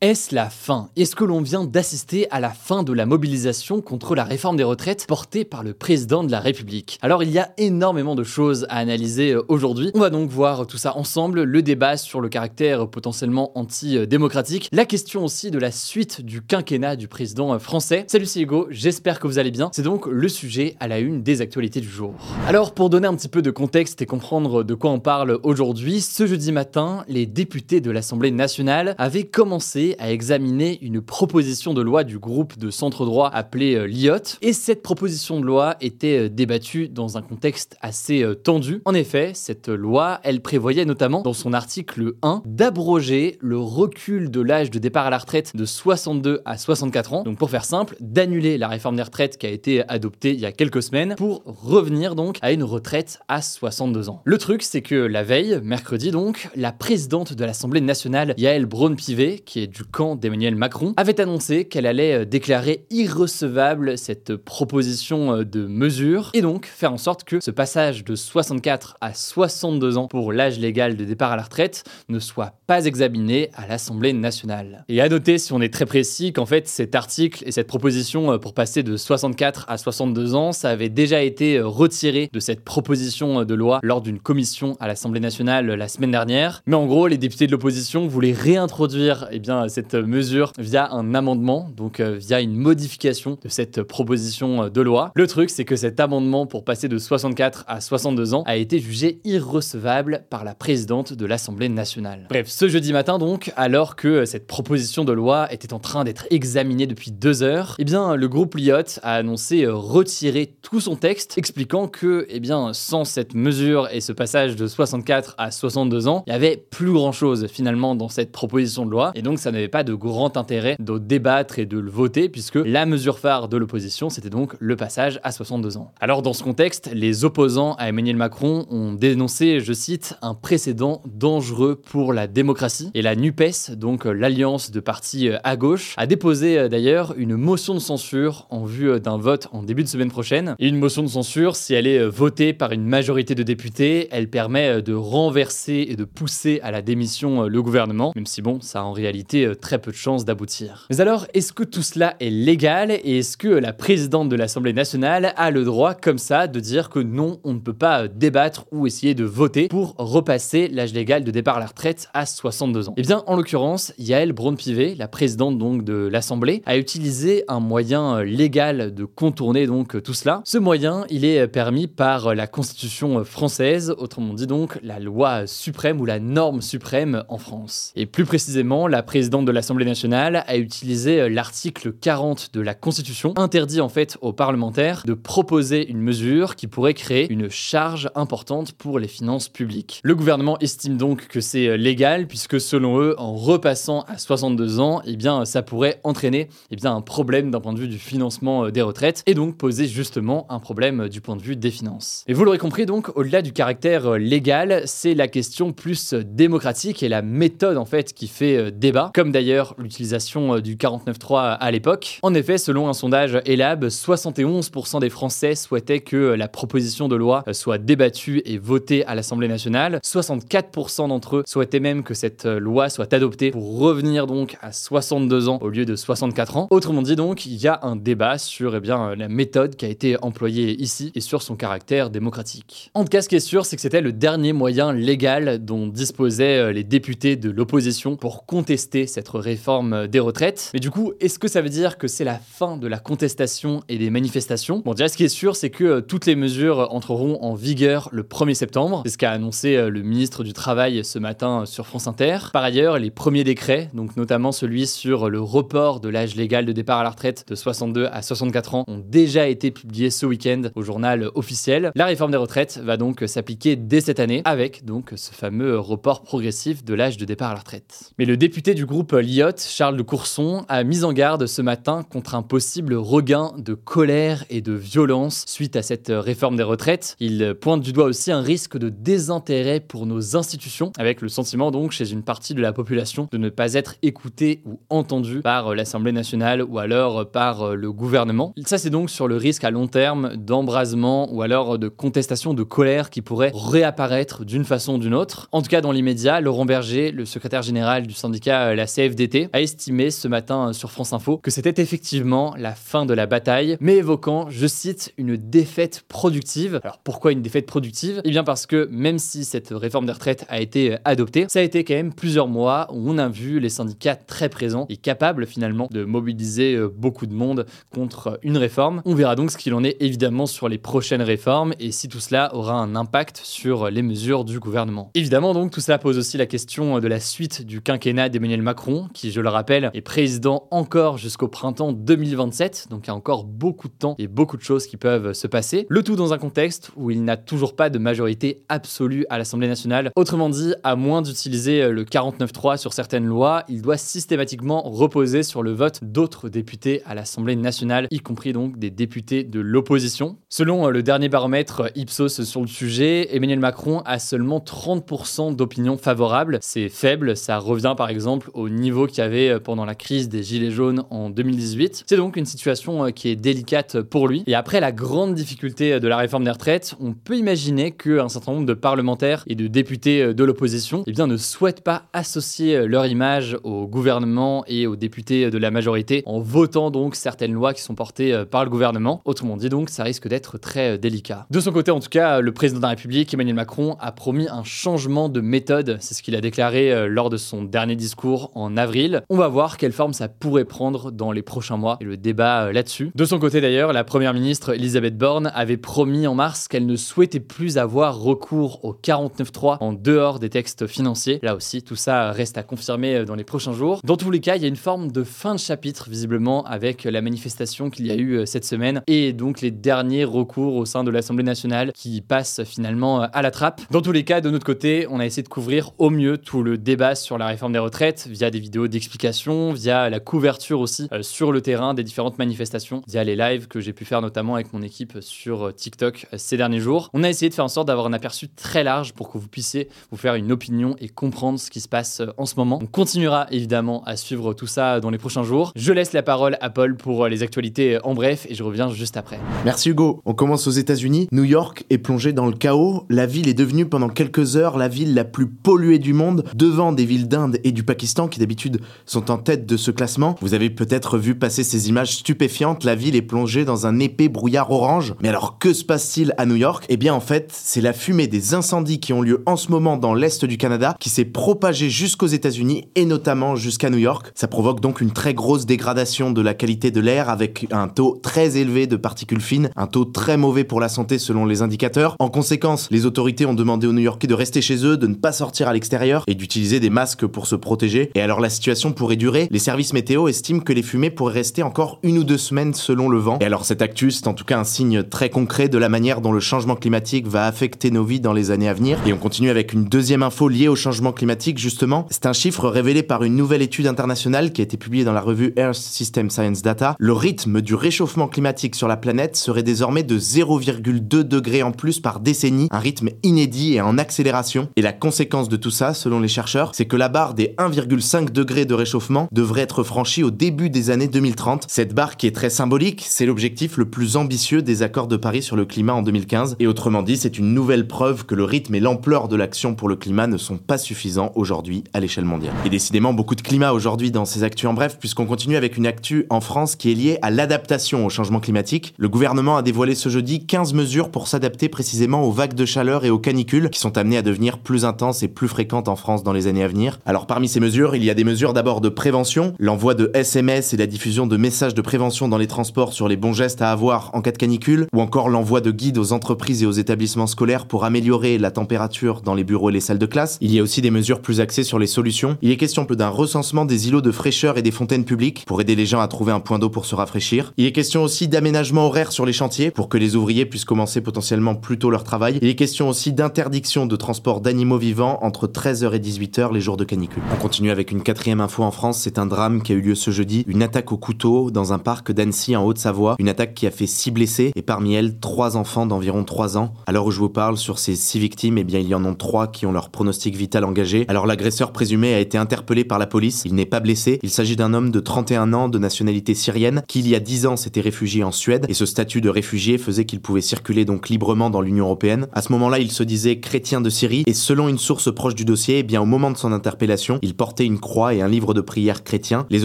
Est-ce la fin? Est-ce que l'on vient d'assister à la fin de la mobilisation contre la réforme des retraites portée par le président de la République? Alors il y a énormément de choses à analyser euh, aujourd'hui. On va donc voir tout ça ensemble, le débat sur le caractère potentiellement anti-démocratique, la question aussi de la suite du quinquennat du président euh, français. Salut c'est Hugo, j'espère que vous allez bien. C'est donc le sujet à la une des actualités du jour. Alors pour donner un petit peu de contexte et comprendre de quoi on parle aujourd'hui, ce jeudi matin, les députés de l'Assemblée nationale avaient commencé à examiner une proposition de loi du groupe de centre droit appelé euh, l'IOT. Et cette proposition de loi était euh, débattue dans un contexte assez euh, tendu. En effet, cette loi, elle prévoyait notamment dans son article 1 d'abroger le recul de l'âge de départ à la retraite de 62 à 64 ans. Donc pour faire simple, d'annuler la réforme des retraites qui a été adoptée il y a quelques semaines pour revenir donc à une retraite à 62 ans. Le truc, c'est que la veille, mercredi donc, la présidente de l'Assemblée nationale, Yael Braun-Pivet, qui est du camp d'Emmanuel Macron, avait annoncé qu'elle allait euh, déclarer irrecevable cette proposition euh, de mesure et donc faire en sorte que ce passage de 64 à 62 ans pour l'âge légal de départ à la retraite ne soit pas examiné à l'Assemblée nationale. Et à noter, si on est très précis, qu'en fait cet article et cette proposition euh, pour passer de 64 à 62 ans, ça avait déjà été retiré de cette proposition de loi lors d'une commission à l'Assemblée nationale la semaine dernière. Mais en gros, les députés de l'opposition voulaient réintroduire eh bien, cette mesure via un amendement, donc euh, via une modification de cette proposition euh, de loi. Le truc, c'est que cet amendement pour passer de 64 à 62 ans a été jugé irrecevable par la présidente de l'Assemblée nationale. Bref, ce jeudi matin donc, alors que euh, cette proposition de loi était en train d'être examinée depuis deux heures, eh bien, le groupe Lyot a annoncé retirer tout son texte, expliquant que, eh bien, sans cette mesure et ce passage de 64 à 62 ans, il y avait plus grand chose finalement dans cette proposition de loi, et donc ça n'avait pas de grand intérêt de débattre et de le voter, puisque la mesure phare de l'opposition, c'était donc le passage à 62 ans. Alors dans ce contexte, les opposants à Emmanuel Macron ont dénoncé, je cite, un précédent dangereux pour la démocratie. Et la NUPES, donc l'alliance de partis à gauche, a déposé euh, d'ailleurs une motion de censure en vue euh, d'un vote en début de semaine prochaine. Et une motion de censure, si elle est euh, votée par une majorité de députés, elle permet de renverser et de pousser à la démission le gouvernement, même si bon, ça en réalité très peu de chances d'aboutir. Mais alors, est-ce que tout cela est légal et est-ce que la présidente de l'Assemblée nationale a le droit, comme ça, de dire que non, on ne peut pas débattre ou essayer de voter pour repasser l'âge légal de départ à la retraite à 62 ans? Eh bien, en l'occurrence, Yael Braun-Pivet, la présidente donc de l'Assemblée, a utilisé un moyen légal de contourner donc tout cela. Ce moyen, il est permis par la Constitution française, autrement dit donc la loi suprême ou la norme suprême en France. Et plus précisément, la présidente de l'Assemblée nationale a utilisé euh, l'article 40 de la Constitution, interdit en fait aux parlementaires de proposer une mesure qui pourrait créer une charge importante pour les finances publiques. Le gouvernement estime donc que c'est euh, légal puisque selon eux, en repassant à 62 ans, eh bien ça pourrait entraîner eh bien un problème d'un point de vue du financement euh, des retraites et donc poser justement un problème du point de vue des finances. Et vous l'aurez compris donc, au-delà du caractère légal, c'est la question plus démocratique et la méthode en fait qui fait débat, comme d'ailleurs l'utilisation euh, du 49.3 à l'époque. En effet, selon un sondage Elab, 71% des Français souhaitaient que la proposition de loi soit débattue et votée à l'Assemblée nationale. 64% d'entre eux souhaitaient même que cette loi soit adoptée pour revenir donc à 62 ans au lieu de 64 ans. Autrement dit donc, il y a un débat sur eh bien, la méthode qui a été employée ici et sur son caractère démocratique. En tout cas, ce qui est sûr, c'est que c'était le dernier moyen légal dont disposaient euh, les députés de l'opposition pour contester cette réforme des retraites. Mais du coup, est-ce que ça veut dire que c'est la fin de la contestation et des manifestations? Bon, déjà, ce qui est sûr, c'est que euh, toutes les mesures entreront en vigueur le 1er septembre. C'est ce qu'a annoncé euh, le ministre du Travail ce matin sur France Inter. Par ailleurs, les premiers décrets, donc notamment celui sur le report de l'âge légal de départ à la retraite de 62 à 64 ans, ont déjà été publiés ce week-end au journal officiel. La réforme des retraites va donc s'appliquer dès cette année avec donc ce fameux report progressif de l'âge de départ à la retraite. Mais le député du groupe Lyot, Charles de Courson, a mis en garde ce matin contre un possible regain de colère et de violence suite à cette réforme des retraites. Il pointe du doigt aussi un risque de désintérêt pour nos institutions, avec le sentiment donc chez une partie de la population de ne pas être écouté ou entendu par l'Assemblée nationale ou alors par le gouvernement. Ça c'est donc sur le risque à long terme d'embrasement ou alors de contestation de colère qui pourrait réapparaître d'une façon ou d'une autre. En tout cas dans l'immédiat, Laurent Berger, le secrétaire général du syndicat la CFDT, a estimé ce matin sur France Info que c'était effectivement la fin de la bataille, mais évoquant, je cite, une défaite productive. Alors pourquoi une défaite productive? Eh bien parce que même si cette réforme des retraites a été adoptée, ça a été quand même plusieurs mois où on a vu les syndicats très présents et capables finalement de mobiliser euh, beaucoup de monde contre une réforme. On verra donc ce qu'il en est évidemment sur les prochaines réformes et si tout cela aura un impact sur les mesures du gouvernement. Évidemment donc tout cela pose aussi la question de la suite du quinquennat d'Emmanuel Macron qui je le rappelle est président encore jusqu'au printemps 2027 donc il y a encore beaucoup de temps et beaucoup de choses qui peuvent se passer. Le tout dans un contexte où il n'a toujours pas de majorité absolue à l'Assemblée nationale. Autrement dit, à moins d'utiliser le 49.3 sur certaines lois, il doit systématiquement reposer sur le vote d'autres députés à l'Assemblée nationale, y compris donc des députés de l'opposition. Selon le dernier baromètre Ipsos sur le sujet, Emmanuel Macron a seulement 30% d'opinion favorable. C'est faible, ça revient par exemple au niveau qu'il y avait pendant la crise des Gilets jaunes en 2018. C'est donc une situation qui est délicate pour lui. Et après la grande difficulté de la réforme des retraites, on peut imaginer qu'un certain nombre de parlementaires et de députés de l'opposition eh ne souhaitent pas associer leur image au gouvernement et aux députés de la majorité en votant donc certaines lois qui sont portées par le gouvernement. Autrement dit donc, ça risque d'être très délicat. De son côté, en tout cas, le président de la République, Emmanuel Macron, a promis un changement de méthode. C'est ce qu'il a déclaré lors de son dernier discours en avril. On va voir quelle forme ça pourrait prendre dans les prochains mois et le débat là-dessus. De son côté d'ailleurs, la première ministre Elisabeth Borne avait promis en mars qu'elle ne souhaitait plus avoir recours au 49.3 en dehors des textes financiers. Là aussi, tout ça reste à confirmer dans les prochains jours. Dans tous les cas, il y a une forme de fin de chapitre visiblement avec la manifestation qu'il y a eu cette semaine et donc les derniers recours au sein de l'Assemblée nationale qui passent finalement à la trappe. Dans tous les cas, de notre côté, on a essayé de couvrir au mieux tout le débat sur la réforme des retraites via des vidéos d'explication, via la couverture aussi sur le terrain des différentes manifestations, via les lives que j'ai pu faire notamment avec mon équipe sur TikTok ces derniers jours. On a essayé de faire en sorte d'avoir un aperçu très large pour que vous puissiez vous faire une opinion et comprendre ce qui se passe en ce moment. On continuera évidemment à suivre tout ça dans les prochains jours. Je laisse la parole à Paul pour les actualités en bref et je reviens juste après. Merci Hugo. On commence aux États-Unis. New York est plongée dans le chaos. La ville est devenue pendant quelques heures la ville la plus polluée du monde, devant des villes d'Inde et du Pakistan qui d'habitude sont en tête de ce classement. Vous avez peut-être vu passer ces images stupéfiantes. La ville est plongée dans un épais brouillard orange. Mais alors que se passe-t-il à New York? Eh bien en fait, c'est la fumée des incendies qui ont lieu en ce moment dans l'est du Canada qui s'est propagée jusqu'aux États-Unis et notamment jusqu'à New York. Ça provoque donc une très grosse dégradation de la qualité de l'air avec un taux très élevé de particules fines, un taux très mauvais pour la santé selon les indicateurs. En conséquence, les autorités ont demandé aux New-Yorkais de rester chez eux, de ne pas sortir à l'extérieur et d'utiliser des masques pour se protéger. Et alors la situation pourrait durer. Les services météo estiment que les fumées pourraient rester encore une ou deux semaines selon le vent. Et alors cette actu, c'est en tout cas un signe très concret de la manière dont le changement climatique va affecter nos vies dans les années à venir. Et on continue avec une deuxième info liée au changement climatique justement. C'est un chiffre révélé par une nouvelle étude internationale qui a été publiée dans la revue Earth System Science Data. Le rythme du réchauffement climatique sur la planète serait désormais de 0,2 degrés en plus par décennie, un rythme inédit et en accélération. Et la conséquence de tout ça, selon les chercheurs, c'est que la barre des 1,5 degrés de réchauffement devrait être franchie au début des années 2030. Cette barre qui est très symbolique, c'est l'objectif le plus ambitieux des accords de Paris sur le climat en 2015. Et autrement dit, c'est une nouvelle preuve que le rythme et l'ampleur de l'action pour le climat ne sont pas suffisants aujourd'hui à l'échelle mondiale. Et décidément, beaucoup de climat aujourd'hui dans ces actus en bref, puisqu'on continue avec une actu en France qui est liée à l'adaptation au changement climatique. Le gouvernement a dévoilé ce jeudi 15 mesures pour s'adapter précisément aux vagues de chaleur et aux canicules qui sont amenées à devenir plus intenses et plus fréquentes en France dans les années à venir. Alors parmi ces mesures, il y a des mesures d'abord de prévention, l'envoi de SMS et la diffusion de messages de prévention dans les transports sur les bons gestes à avoir en cas de canicule, ou encore l'envoi de guides aux entreprises et aux établissements scolaires pour améliorer la température dans les bureaux et les salles de classe. Il y a aussi des mesures plus axées sur les solutions. Il est question d'un recensement des îlots de fraîcheur et des fontaines publiques pour aider les gens à trouver un point d'eau pour se rafraîchir. Il est question aussi d'aménagement horaire sur les chantiers pour que les ouvriers puissent commencer potentiellement plus tôt leur travail. Il est question aussi d'interdiction de transport d'animaux vivants entre 13h et 18h les jours de canicule. On continue avec une quatrième info en France. C'est un drame qui a eu lieu ce jeudi. Une attaque au couteau dans un parc d'Annecy en Haute-Savoie. Une attaque qui a fait six blessés et parmi elles trois enfants d'environ 3 ans. L'heure où je vous parle, sur ces six victimes, eh bien il y en a trois qui ont leur pronostic vital engagé. Alors l'agresseur présumé a été interpellé par la police. Il n'est pas blessé. Il s'agit d'un homme de 31 ans de nationalité syrienne qui il y a 10 ans s'était réfugié en Suède et ce statut de réfugié faisait qu'il pouvait circuler donc librement dans l'Union européenne. À ce moment-là, il se disait chrétien de Syrie et selon une source proche du dossier, eh bien au moment de son interpellation, il portait une croix et un livre de prière chrétien. Les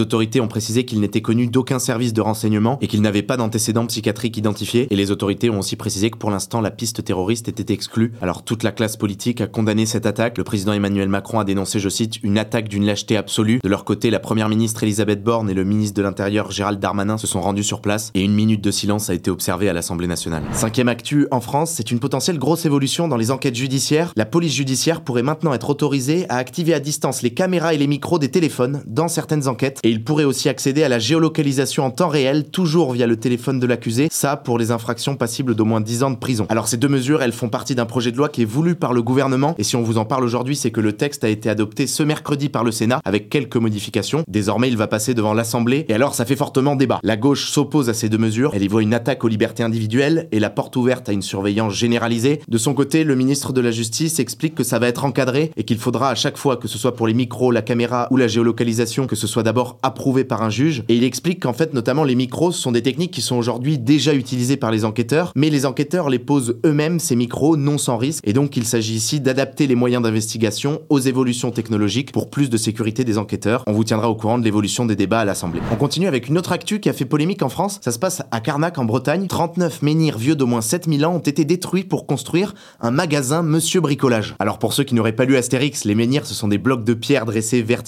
autorités ont précisé qu'il n'était connu d'aucun service de renseignement et qu'il n'avait pas d'antécédents psychiatriques identifiés et les autorités ont aussi précisé que pour l'instant la piste terroriste était exclue. Alors toute la classe politique a condamné cette attaque. Le président Emmanuel Macron a dénoncé, je cite, une attaque d'une lâcheté absolue. De leur côté, la première ministre Elisabeth Borne et le ministre de l'Intérieur Gérald Darmanin se sont rendus sur place et une minute de silence a été observée à l'Assemblée nationale. Cinquième actu, en France, c'est une potentielle grosse évolution dans les enquêtes judiciaires. La police judiciaire pourrait maintenant être autorisée à activer à distance les caméras et les micros des téléphones dans certaines enquêtes et il pourrait aussi accéder à la géolocalisation en temps réel, toujours via le téléphone de l'accusé, ça pour les infractions passibles d'au moins 10 ans de prison. Alors ces deux mesures, elles font partie d'un projet de loi qui est voulu par le gouvernement et si on vous en parle aujourd'hui, c'est que le texte a été adopté ce mercredi par le Sénat avec quelques modifications. Désormais, il va passer devant l'Assemblée et alors ça fait fortement débat. La gauche s'oppose à ces deux mesures, elle y voit une attaque aux libertés individuelles et la porte ouverte à une surveillance généralisée. De son côté, le ministre de la Justice explique que ça va être encadré et qu'il faudra à chaque fois que ce soit pour les micros, la caméra ou la géolocalisation que ce soit d'abord approuvé par un juge et il explique qu'en fait notamment les micros sont des techniques qui sont aujourd'hui déjà utilisées par les enquêteurs mais les enquêteurs les posent eux-mêmes ces micros non sans risque et donc il s'agit ici d'adapter les moyens d'investigation aux évolutions technologiques pour plus de sécurité des enquêteurs. On vous tiendra au courant de l'évolution des débats à l'Assemblée. On continue avec une autre actu qui a fait polémique en France. Ça se passe à Carnac en Bretagne. 39 menhirs vieux d'au moins 7000 ans ont été détruits pour construire un magasin Monsieur Bricolage. Alors pour ceux qui n'auraient pas lu Astérix, les menhirs ce sont des blocs de pierre dressés verticalement.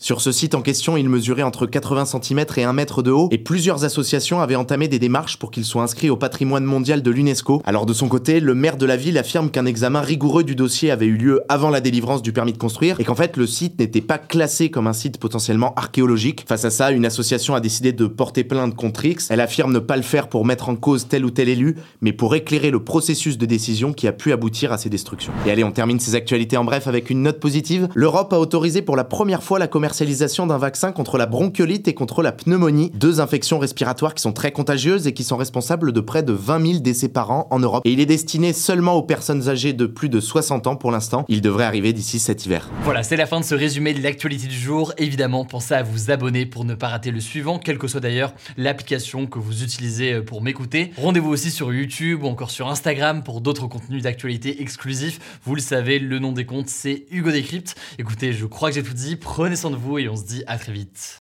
Sur ce site en question, ils mesuraient entre 80 cm et 1 mètre de haut et plusieurs associations avaient entamé des démarches pour qu'ils soient inscrits au patrimoine mondial de l'UNESCO. Alors de son côté, le maire de la ville affirme qu'un examen rigoureux du dossier avait eu lieu avant la délivrance du permis de construire et qu'en fait le site n'était pas classé comme un site potentiellement archéologique. Face à ça, une association a décidé de porter plainte contre X. Elle affirme ne pas le faire pour mettre en cause tel ou tel élu, mais pour éclairer le processus de décision qui a pu aboutir à ces destructions. Et allez, on termine ces actualités en bref avec une note positive. L'Europe a autorisé pour la première fois la commercialisation d'un vaccin contre la bronchiolite et contre la pneumonie, deux infections respiratoires qui sont très contagieuses et qui sont responsables de près de 20 000 décès par an en Europe. Et il est destiné seulement aux personnes âgées de plus de 60 ans pour l'instant. Il devrait arriver d'ici cet hiver. Voilà, c'est la fin de ce résumé de l'actualité du jour. Évidemment, pensez à vous abonner pour ne pas rater le suivant, quelle que soit d'ailleurs l'application que vous utilisez euh, pour m'écouter. Rendez-vous aussi sur YouTube ou encore sur Instagram pour d'autres contenus d'actualité exclusifs. Vous le savez, le nom des comptes, c'est Hugo Décrypte. Écoutez, je crois que j'ai tout Prenez soin de vous et on se dit à très vite.